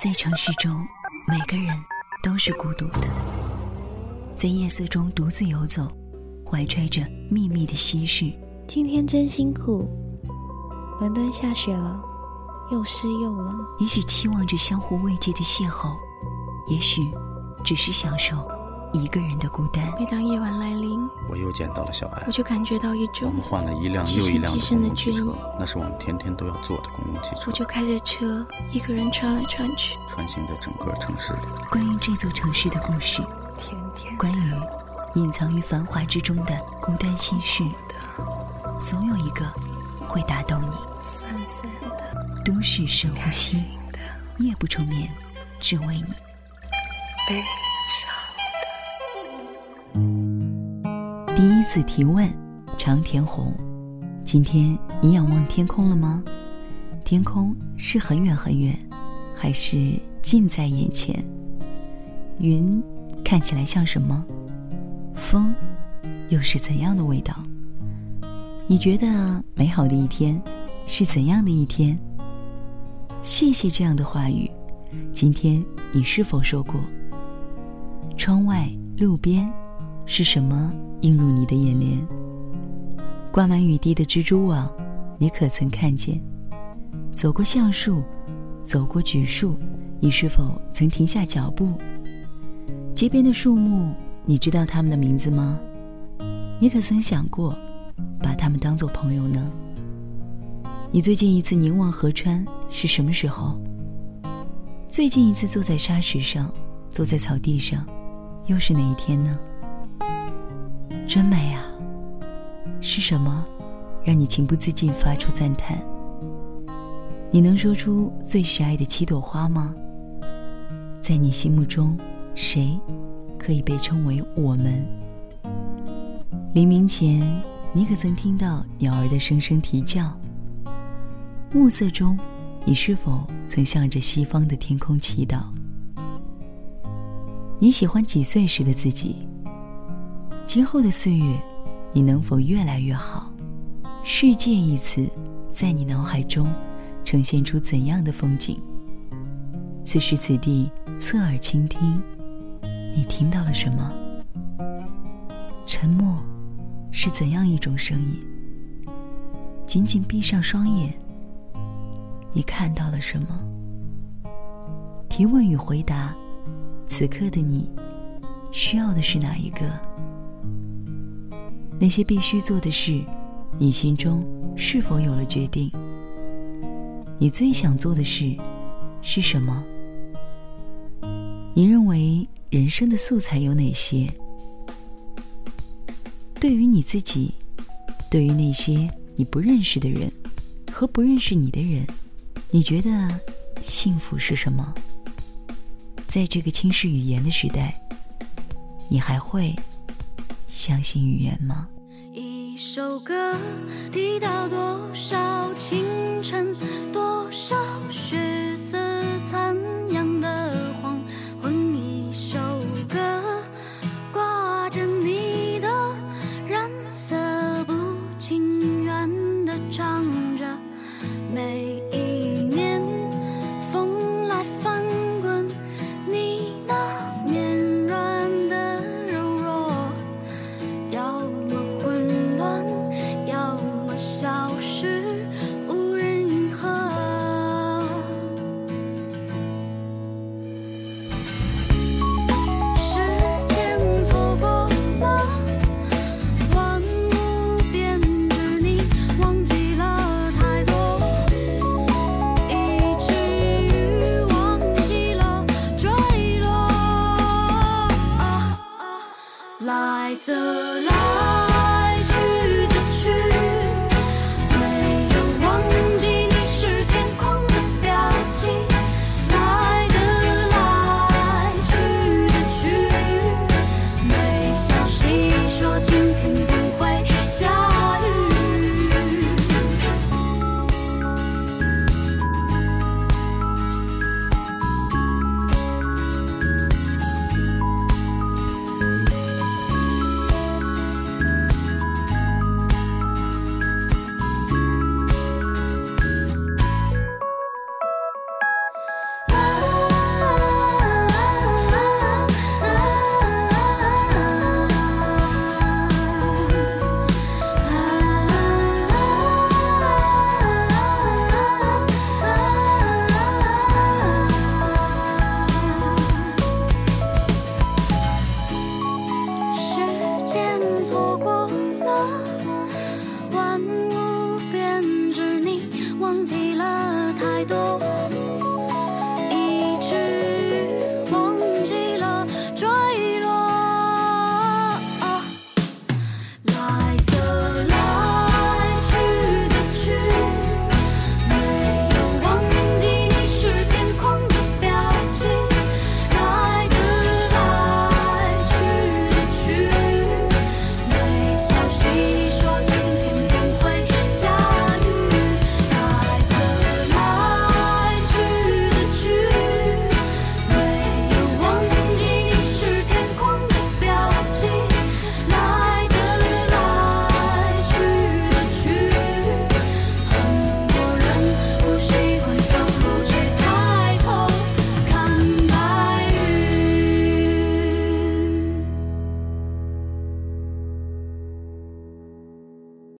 在城市中，每个人都是孤独的，在夜色中独自游走，怀揣着秘密的心事。今天真辛苦，伦敦下雪了，又湿又冷。也许期望着相互慰藉的邂逅，也许只是享受一个人的孤单。每当夜晚来临，我又见到了小艾我。就感觉到一种我们换了一辆又一辆极的公共汽车，那是我们天天都要坐的公共汽车我，就开着车一个人穿来穿去。穿行在整个城市里。关于这座城市的故事，天天关于隐藏于繁华之中的孤单心事，总有一个会打动你。酸酸的，都市深呼吸，夜不成眠，只为你。悲第一次提问，长田红。今天你仰望天空了吗？天空是很远很远，还是近在眼前？云看起来像什么？风又是怎样的味道？你觉得美好的一天是怎样的一天？谢谢这样的话语。今天你是否说过？窗外、路边，是什么映入你的眼帘？挂满雨滴的蜘蛛网，你可曾看见？走过橡树，走过榉树，你是否曾停下脚步？街边的树木，你知道它们的名字吗？你可曾想过，把它们当做朋友呢？你最近一次凝望河川是什么时候？最近一次坐在沙石上，坐在草地上，又是哪一天呢？真美啊！是什么让你情不自禁发出赞叹？你能说出最喜爱的七朵花吗？在你心目中，谁可以被称为我们？黎明前，你可曾听到鸟儿的声声啼叫？暮色中，你是否曾向着西方的天空祈祷？你喜欢几岁时的自己？今后的岁月，你能否越来越好？世界一词，在你脑海中呈现出怎样的风景？此时此地，侧耳倾听，你听到了什么？沉默是怎样一种声音？紧紧闭上双眼，你看到了什么？提问与回答，此刻的你需要的是哪一个？那些必须做的事，你心中是否有了决定？你最想做的事是什么？你认为人生的素材有哪些？对于你自己，对于那些你不认识的人和不认识你的人，你觉得幸福是什么？在这个轻视语言的时代，你还会相信语言吗？一首歌，提到多少清晨，多少